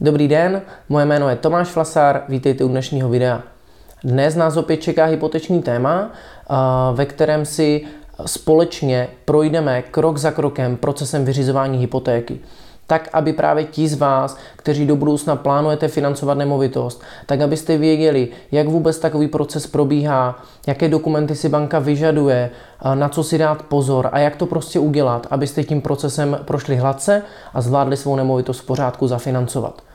Dobrý den, moje jméno je Tomáš Flasár, vítejte u dnešního videa. Dnes nás opět čeká hypoteční téma, ve kterém si společně projdeme krok za krokem procesem vyřizování hypotéky tak aby právě ti z vás, kteří do budoucna plánujete financovat nemovitost, tak abyste věděli, jak vůbec takový proces probíhá, jaké dokumenty si banka vyžaduje, na co si dát pozor a jak to prostě udělat, abyste tím procesem prošli hladce a zvládli svou nemovitost v pořádku zafinancovat.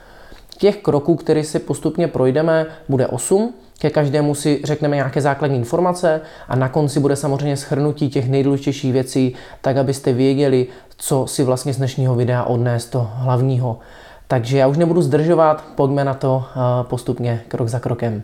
Těch kroků, které si postupně projdeme, bude 8. Ke každému si řekneme nějaké základní informace a na konci bude samozřejmě schrnutí těch nejdůležitějších věcí, tak abyste věděli, co si vlastně z dnešního videa odnést to hlavního. Takže já už nebudu zdržovat, pojďme na to eh, postupně krok za krokem.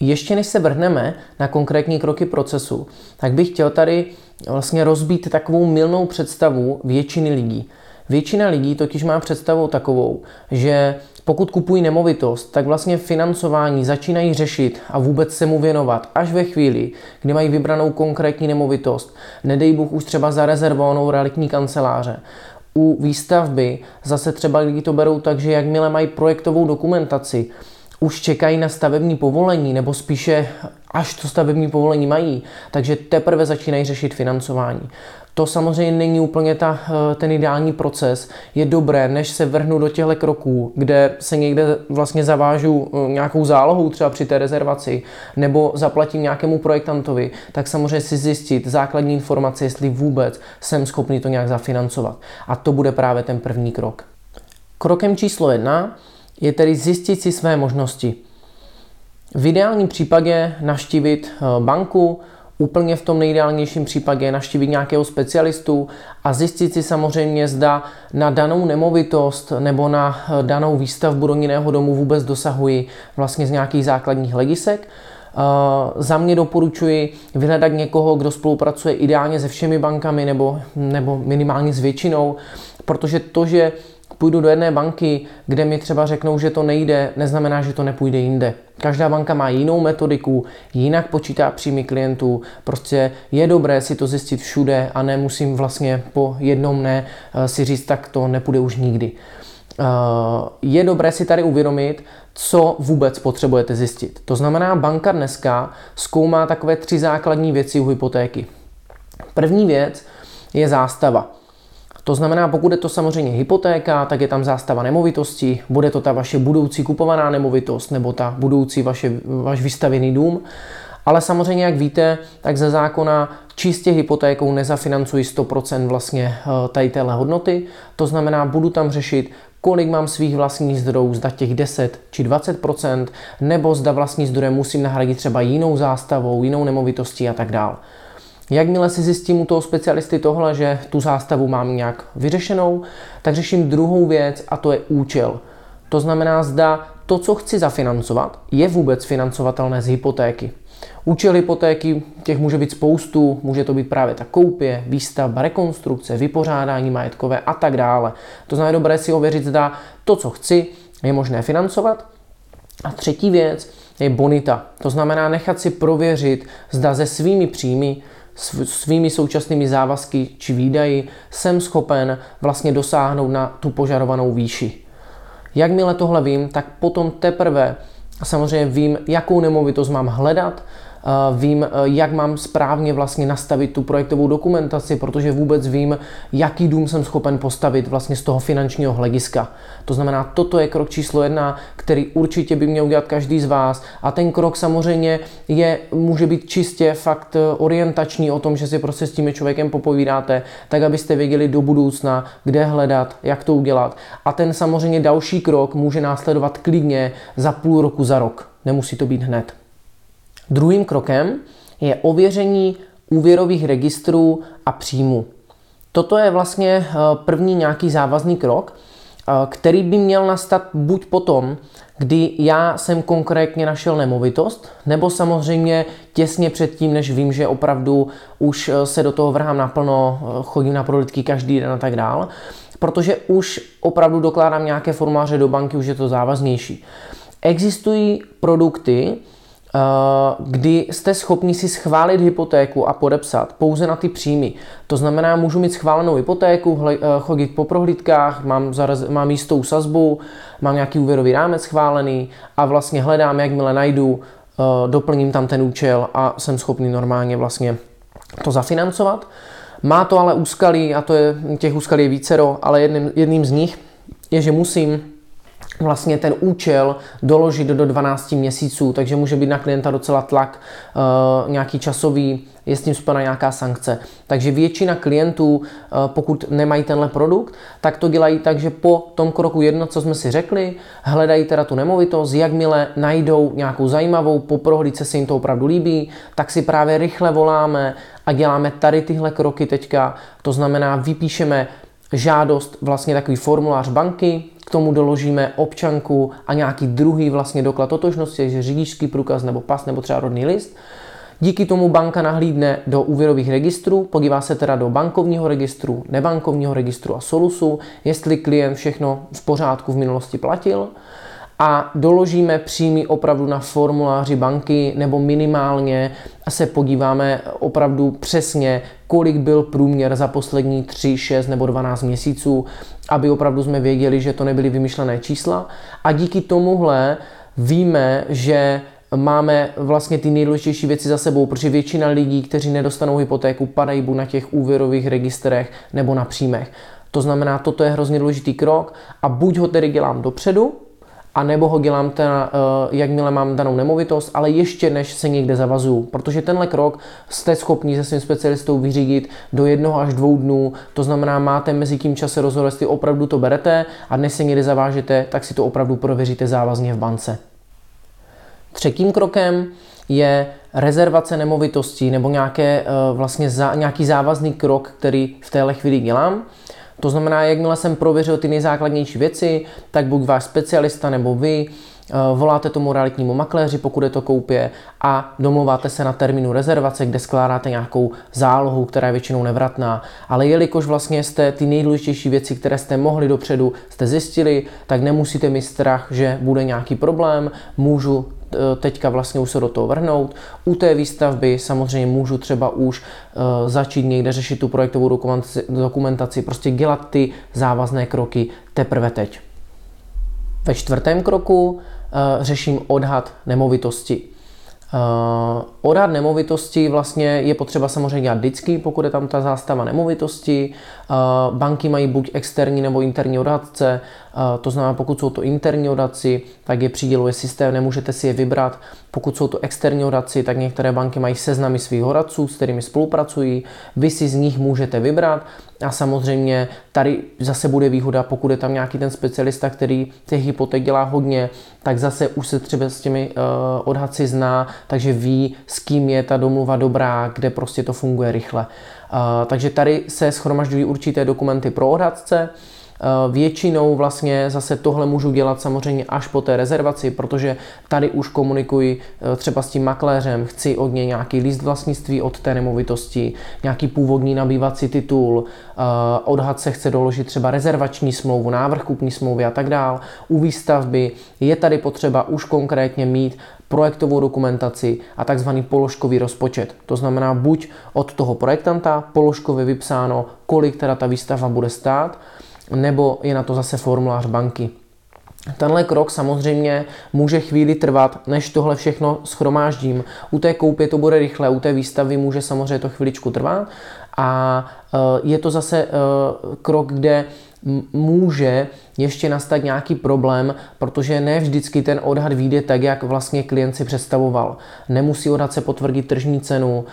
Ještě než se vrhneme na konkrétní kroky procesu, tak bych chtěl tady vlastně rozbít takovou milnou představu většiny lidí. Většina lidí totiž má představu takovou, že pokud kupují nemovitost, tak vlastně financování začínají řešit a vůbec se mu věnovat až ve chvíli, kdy mají vybranou konkrétní nemovitost, nedej Bůh už třeba zarezervovanou realitní kanceláře. U výstavby zase třeba lidi to berou tak, že jakmile mají projektovou dokumentaci, už čekají na stavební povolení, nebo spíše až to stavební povolení mají, takže teprve začínají řešit financování. To samozřejmě není úplně ta, eh, ten ideální proces. Je dobré, než se vrhnu do těchto kroků, kde se někde vlastně zavážu eh, nějakou zálohou třeba při té rezervaci, nebo zaplatím nějakému projektantovi, tak samozřejmě si zjistit základní informace, jestli vůbec jsem schopný to nějak zafinancovat. A to bude právě ten první krok. Krokem číslo jedna je tedy zjistit si své možnosti. V ideálním případě naštívit eh, banku, úplně v tom nejideálnějším případě naštívit nějakého specialistu a zjistit si samozřejmě, zda na danou nemovitost nebo na eh, danou výstavbu rodinného domu vůbec dosahují vlastně z nějakých základních legisek. Uh, za mě doporučuji vyhledat někoho, kdo spolupracuje ideálně se všemi bankami nebo, nebo minimálně s většinou, protože to, že půjdu do jedné banky, kde mi třeba řeknou, že to nejde, neznamená, že to nepůjde jinde. Každá banka má jinou metodiku, jinak počítá příjmy klientů. Prostě je dobré si to zjistit všude a nemusím vlastně po jednom ne eh, si říct, tak to nepůjde už nikdy. Eh, je dobré si tady uvědomit, co vůbec potřebujete zjistit. To znamená, banka dneska zkoumá takové tři základní věci u hypotéky. První věc je zástava. To znamená, pokud je to samozřejmě hypotéka, tak je tam zástava nemovitosti, bude to ta vaše budoucí kupovaná nemovitost nebo ta budoucí vaše, vaš vystavěný dům. Ale samozřejmě, jak víte, tak ze zákona čistě hypotékou nezafinancuji 100% vlastně eh, tady téhle hodnoty. To znamená, budu tam řešit, kolik mám svých vlastních zdrojů, zda těch 10 či 20%, nebo zda vlastní zdroje musím nahradit třeba jinou zástavou, jinou nemovitostí a tak dále. Jakmile si zjistím u toho specialisty tohle, že tu zástavu mám nějak vyřešenou, tak řeším druhou věc a to je účel. To znamená, zda to, co chci zafinancovat, je vůbec financovatelné z hypotéky. Účel hypotéky těch může být spoustu, může to být právě ta koupě, výstavba, rekonstrukce, vypořádání majetkové a tak dále. To znamená dobré si ověřit, zda to, co chci, je možné financovat. A třetí věc je bonita. To znamená nechat si prověřit, zda ze svými příjmy svými současnými závazky či výdaji jsem schopen vlastně dosáhnout na tu požadovanou výši. Jakmile tohle vím, tak potom teprve samozřejmě vím, jakou nemovitost mám hledat, vím, jak mám správně vlastně nastavit tu projektovou dokumentaci, protože vůbec vím, jaký dům jsem schopen postavit vlastně z toho finančního hlediska. To znamená, toto je krok číslo jedna, který určitě by měl udělat každý z vás. A ten krok samozřejmě je, může být čistě fakt orientační o tom, že si prostě s tím člověkem popovídáte, tak abyste věděli do budoucna, kde hledat, jak to udělat. A ten samozřejmě další krok může následovat klidně za půl roku, za rok. Nemusí to být hned. Druhým krokem je ověření úvěrových registrů a příjmu. Toto je vlastně eh, první nějaký závazný krok, eh, který by měl nastat buď potom, kdy já jsem konkrétně našel nemovitost, nebo samozřejmě těsně předtím, než vím, že opravdu už eh, se do toho vrhám naplno, chodím na prohlídky každý den a tak dál, protože už opravdu dokládám nějaké formuláře do banky, už je to závaznější. Existují produkty, kdy jste schopni si schválit hypotéku a podepsat pouze na ty příjmy. To znamená, můžu mít schválenou hypotéku, eh, chodit po prohlídkách, mám, zaraz, mám jistou sazbu, mám nějaký úvěrový rámec schválený a vlastně hledám, jakmile najdu, eh, doplním tam ten účel a jsem schopný normálně vlastně to zafinancovat. Má to ale úskalí, a to je, těch úskalí je vícero, ale jedním, jedním z nich je, že musím vlastně ten účel doložit do 12 měsíců, takže může být na klienta docela tlak, uh, nějaký časový, je s tím spojena nějaká sankce. Takže většina klientů, uh, pokud nemají tenhle produkt, tak to dělají tak, že po tom kroku jedno, co jsme si řekli, hledají teda tu nemovitost, jakmile najdou nějakou zajímavou, po prohlídce se jim to opravdu líbí, tak si právě rychle voláme a děláme tady tyhle kroky teďka. To znamená, vypíšeme žádost, vlastně takový formulář banky, k tomu doložíme občanku a nějaký druhý vlastně doklad totožnosti, že řidičský průkaz nebo pas nebo třeba rodný list. Díky tomu banka nahlídne do úvěrových registrů, podívá se teda do bankovního registru, nebankovního registru a solusu, jestli klient všechno v pořádku v minulosti platil a doložíme příjmy opravdu na formuláři banky nebo minimálně se podíváme opravdu přesně, kolik byl průměr za poslední 3, 6 nebo 12 měsíců, aby opravdu jsme věděli, že to nebyly vymyšlené čísla. A díky tomuhle víme, že máme vlastně ty nejdůležitější věci za sebou, protože většina lidí, kteří nedostanou hypotéku, padají buď na těch úvěrových registrech nebo na příjmech. To znamená, toto je hrozně důležitý krok a buď ho tedy dělám dopředu, a nebo ho dělám ten, uh, jakmile mám danou nemovitost, ale ještě než se někde zavazuju. Protože tenhle krok jste schopni se svým specialistou vyřídit do jednoho až dvou dnů, to znamená, máte mezi tím čase rozhodovat, jestli opravdu to berete a dnes se někde zavážete, tak si to opravdu prověříte závazně v bance. Třetím krokem je rezervace nemovitostí nebo nějaké, uh, vlastně nějaký závazný krok, který v téhle chvíli dělám. To znamená, jakmile jsem prověřil ty nejzákladnější věci, tak buď váš specialista nebo vy eh, voláte tomu realitnímu makléři, pokud je to koupě a domluváte se na termínu rezervace, kde skládáte nějakou zálohu, která je většinou nevratná. Ale jelikož vlastně jste ty nejdůležitější věci, které jste mohli dopředu, jste zjistili, tak nemusíte mít strach, že bude nějaký problém. Můžu teďka vlastně už se do toho vrhnout. U té výstavby samozřejmě můžu třeba už uh, začít někde řešit tu projektovou dokumentaci, prostě dělat ty závazné kroky teprve teď. Ve čtvrtém kroku uh, řeším odhad nemovitosti. Uh, odhad nemovitosti vlastně je potřeba samozřejmě dělat vždycky, pokud je tam ta zástava nemovitosti. Uh, banky mají buď externí nebo interní odhadce, uh, to znamená, pokud jsou to interní odhadci, tak je přiděluje systém, nemůžete si je vybrat. Pokud jsou to externí odhadci, tak některé banky mají seznamy svých odhadců, s kterými spolupracují. Vy si z nich můžete vybrat a samozřejmě tady zase bude výhoda, pokud je tam nějaký ten specialista, který těch hypoték dělá hodně, tak zase už se třeba s těmi uh, odhadci zná, takže ví, s kým je ta domluva dobrá, kde prostě to funguje rychle. Uh, takže tady se schromažďují určité dokumenty pro odhadce, Eh, většinou vlastně zase tohle můžu dělat samozřejmě až po té rezervaci, protože tady už komunikuji eh, třeba s tím makléřem, chci od něj nějaký list vlastnictví od té nemovitosti, nějaký původní nabývací titul, eh, odhad se chce doložit třeba rezervační smlouvu, návrh kupní smlouvy a tak dál. U výstavby je tady potřeba už konkrétně mít projektovou dokumentaci a takzvaný položkový rozpočet. To znamená buď od toho projektanta položkově vypsáno, kolik teda ta výstava bude stát, nebo je na to zase formulář banky. Tenhle krok samozřejmě může chvíli trvat, než tohle všechno schromáždím. U té koupě to bude rychle, u té výstavy může samozřejmě to chviličku trvat. A e, je to zase e, krok, kde může ještě nastat nějaký problém, protože ne vždycky ten odhad vyjde tak, jak vlastně klient si představoval. Nemusí odhad se potvrdit tržní cenu,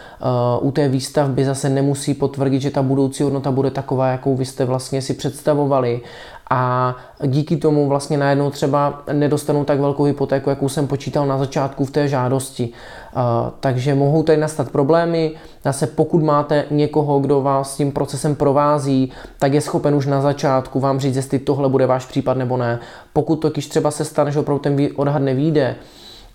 u té výstavby zase nemusí potvrdit, že ta budoucí hodnota bude taková, jakou vy jste vlastně si představovali a díky tomu vlastně najednou třeba nedostanu tak velkou hypotéku, jakou jsem počítal na začátku v té žádosti. Takže mohou tady nastat problémy. Zase pokud máte někoho, kdo vás s tím procesem provází, tak je schopen už na začátku vám říct, jestli tohle bude váš případ nebo ne. Pokud totiž třeba se stane, že opravdu ten odhad nevíde,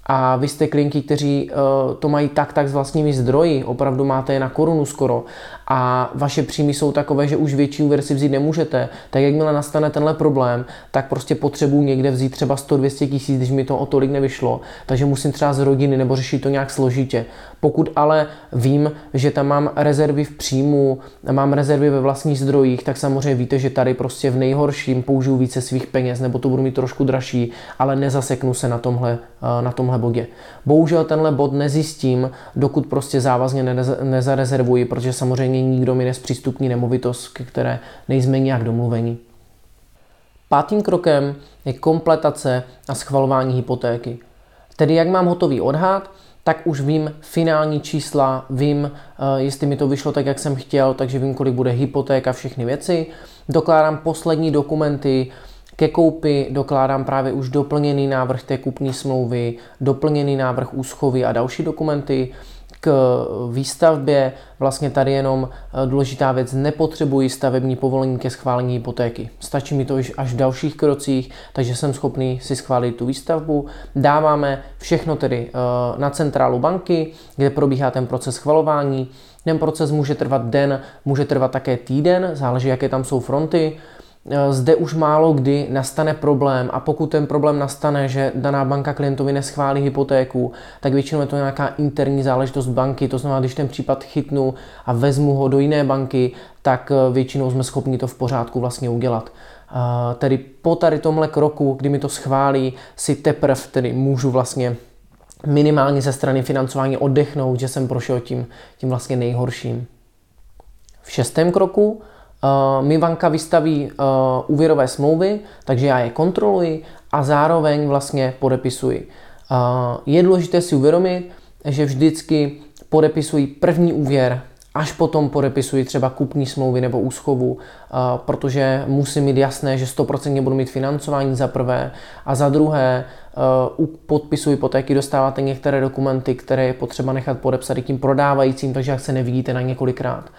a vy jste klienti, kteří uh, to mají tak tak s vlastními zdroji, opravdu máte je na korunu skoro. A vaše příjmy jsou takové, že už větší úvěr si vzít nemůžete, tak jakmile nastane tenhle problém, tak prostě potřebuji někde vzít třeba 100-200 tisíc, když mi to o tolik nevyšlo, takže musím třeba z rodiny nebo řešit to nějak složitě. Pokud ale vím, že tam mám rezervy v příjmu, mám rezervy ve vlastních zdrojích, tak samozřejmě víte, že tady prostě v nejhorším použiju více svých peněz, nebo to budu mít trošku dražší, ale nezaseknu se na tomhle, eh, na tomhle bodě. Bohužel tenhle bod nezjistím, dokud prostě závazně nezarezervuji, protože samozřejmě nikdo mi nespřístupní nemovitost, ke které nejsme nějak domluvení. Pátým krokem je kompletace a schvalování hypotéky. Tedy jak mám hotový odhad, tak už vím finální čísla, vím, eh, jestli mi to vyšlo tak, jak jsem chtěl, takže vím, kolik bude hypotéka, všechny věci. Dokládám poslední dokumenty, ke koupi dokládám právě už doplněný návrh té kupní smlouvy, doplněný návrh úschovy a další dokumenty k výstavbě. Vlastně tady jenom eh, důležitá věc, nepotřebuji stavební povolení ke schválení hypotéky. Stačí mi to až v dalších krocích, takže jsem schopný si schválit tu výstavbu. Dáváme všechno tedy eh, na centrálu banky, kde probíhá ten proces schvalování. Ten proces může trvat den, může trvat také týden, záleží, jaké tam jsou fronty. Eh, zde už málo kdy nastane problém a pokud ten problém nastane, že daná banka klientovi neschválí hypotéku, tak většinou je to nějaká interní záležitost banky, to znamená, když ten případ chytnu a vezmu ho do jiné banky, tak eh, většinou jsme schopni to v pořádku vlastně udělat. Eh, tedy po tady tomhle kroku, kdy mi to schválí, si teprve tedy můžu vlastně minimálně ze strany financování oddechnout, že jsem prošel tím, tím vlastně nejhorším. V šestém kroku mi banka vystaví uh, úvěrové smlouvy, takže já je kontroluji a zároveň vlastně podepisuji. Uh, je důležité si uvědomit, že vždycky podepisuji první úvěr, až potom podepisuji třeba kupní smlouvy nebo úschovu, protože musím mít jasné, že 100% budu mít financování za prvé a za druhé u podpisu hypotéky dostáváte některé dokumenty, které je potřeba nechat podepsat i tím prodávajícím, takže jak se nevidíte na několikrát.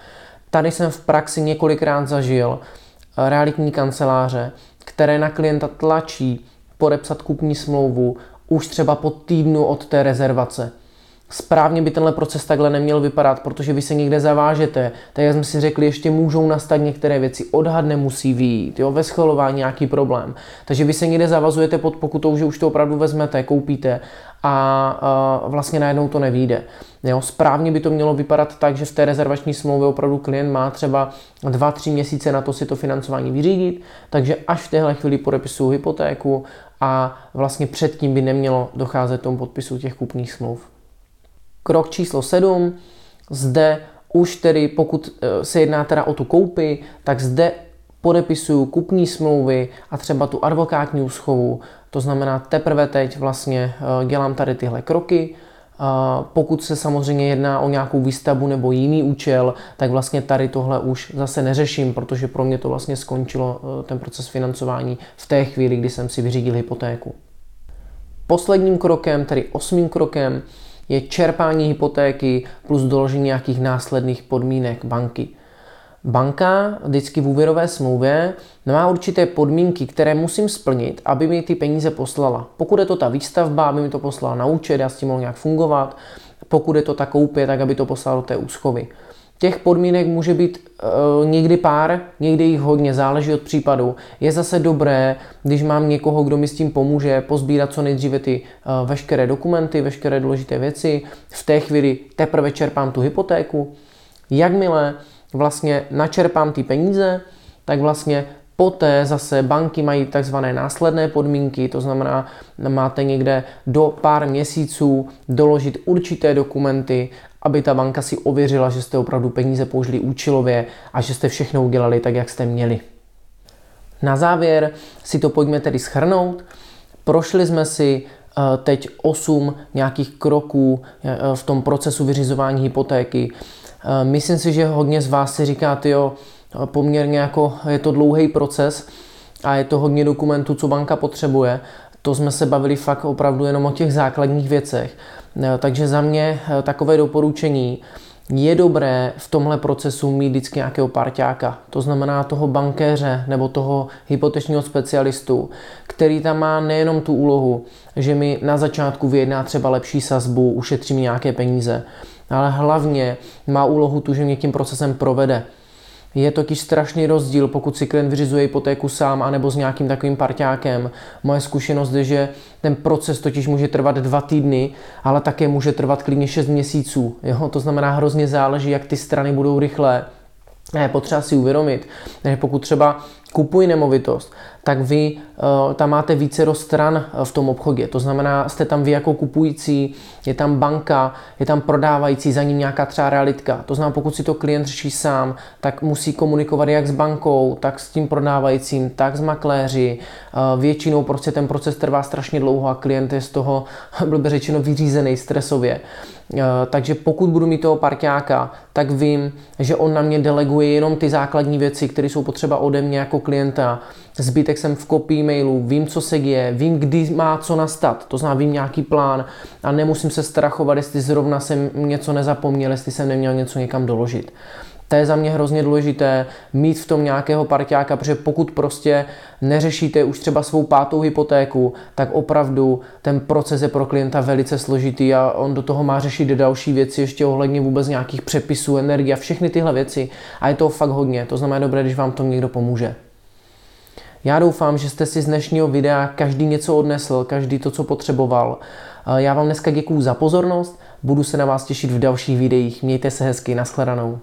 Tady jsem v praxi několikrát zažil eh, realitní kanceláře, které na klienta tlačí podepsat kupní smlouvu už třeba po týdnu od té rezervace. Správně by tenhle proces takhle neměl vypadat, protože vy se někde zavážete, tak jak jsme si řekli, ještě můžou nastat některé věci, odhad nemusí výjít, jo, ve schvalování nějaký problém. Takže vy se někde zavazujete pod pokutou, že už to opravdu vezmete, koupíte a, vlastně najednou to nevíde. Jo, správně by to mělo vypadat tak, že v té rezervační smlouvě opravdu klient má třeba 2-3 měsíce na to si to financování vyřídit, takže až v téhle chvíli podepisuju hypotéku a vlastně předtím by nemělo docházet tomu podpisu těch kupních smluv. Krok číslo 7. Zde už tedy, pokud eh, se jedná teda o tu koupi, tak zde podepisuju kupní smlouvy a třeba tu advokátní úschovu. To znamená, teprve teď vlastně eh, dělám tady tyhle kroky. Eh, pokud se samozřejmě jedná o nějakou výstavbu nebo jiný účel, tak vlastně tady tohle už zase neřeším, protože pro mě to vlastně skončilo ten proces financování v té chvíli, kdy jsem si vyřídil hypotéku. Posledním krokem, tedy osmým krokem, je čerpání hypotéky plus doložení nějakých následných podmínek banky. Banka vždycky v úvěrové smlouvě má určité podmínky, které musím splnit, aby mi ty peníze poslala. Pokud je to ta výstavba, aby mi to poslala na účet, já s tím mohl nějak fungovat. Pokud je to ta koupě, tak aby to poslala do té úschovy. Těch podmínek může být e, někdy pár, někdy jich hodně, záleží od případu. Je zase dobré, když mám někoho, kdo mi s tím pomůže, pozbírat co nejdříve ty e, veškeré dokumenty, veškeré důležité věci. V té chvíli teprve čerpám tu hypotéku. Jakmile vlastně načerpám ty peníze, tak vlastně Poté zase banky mají takzvané následné podmínky, to znamená, máte někde do pár měsíců doložit určité dokumenty, aby ta banka si ověřila, že jste opravdu peníze použili účelově a že jste všechno udělali tak, jak jste měli. Na závěr si to pojďme tedy schrnout. Prošli jsme si eh, teď 8 nějakých kroků eh, v tom procesu vyřizování hypotéky. Eh, myslím si, že hodně z vás si říká, jo, poměrně jako je to dlouhý proces a je to hodně dokumentů, co banka potřebuje. To jsme se bavili fakt opravdu jenom o těch základních věcech. Takže za mě takové doporučení, je dobré v tomhle procesu mít vždycky nějakého parťáka, to znamená toho bankéře nebo toho hypotečního specialistu, který tam má nejenom tu úlohu, že mi na začátku vyjedná třeba lepší sazbu, ušetří mi nějaké peníze, ale hlavně má úlohu tu, že mě tím procesem provede. Je totiž strašný rozdíl, pokud si klient vyřizuje hypotéku sám anebo s nějakým takovým parťákem. Moje zkušenost je, že ten proces totiž může trvat dva týdny, ale také může trvat klidně 6 měsíců. Jo? To znamená, hrozně záleží, jak ty strany budou rychlé. Je potřeba si uvědomit, že pokud třeba kupuji nemovitost, tak vy uh, tam máte více stran eh, v tom obchodě. To znamená, jste tam vy jako kupující, je tam banka, je tam prodávající, za ním nějaká třeba realitka. To znamená, pokud si to klient řeší sám, tak musí komunikovat jak s bankou, tak s tím prodávajícím, tak s makléři. Uh, většinou prostě ten proces trvá strašně dlouho a klient je z toho, blbě řečeno, vyřízený stresově. Takže pokud budu mít toho parťáka, tak vím, že on na mě deleguje jenom ty základní věci, které jsou potřeba ode mě jako klienta. Zbytek jsem v kopii mailu, vím, co se děje, vím, kdy má co nastat, to znamená, vím nějaký plán a nemusím se strachovat, jestli zrovna jsem něco nezapomněl, jestli jsem neměl něco někam doložit. To je za mě hrozně důležité mít v tom nějakého parťáka, protože pokud prostě neřešíte už třeba svou pátou hypotéku, tak opravdu ten proces je pro klienta velice složitý a on do toho má řešit další věci, ještě ohledně vůbec nějakých přepisů, energie a všechny tyhle věci. A je to fakt hodně, to znamená dobré, když vám to někdo pomůže. Já doufám, že jste si z dnešního videa každý něco odnesl, každý to, co potřeboval. Já vám dneska děkuju za pozornost, budu se na vás těšit v dalších videích. Mějte se hezky, nashledanou.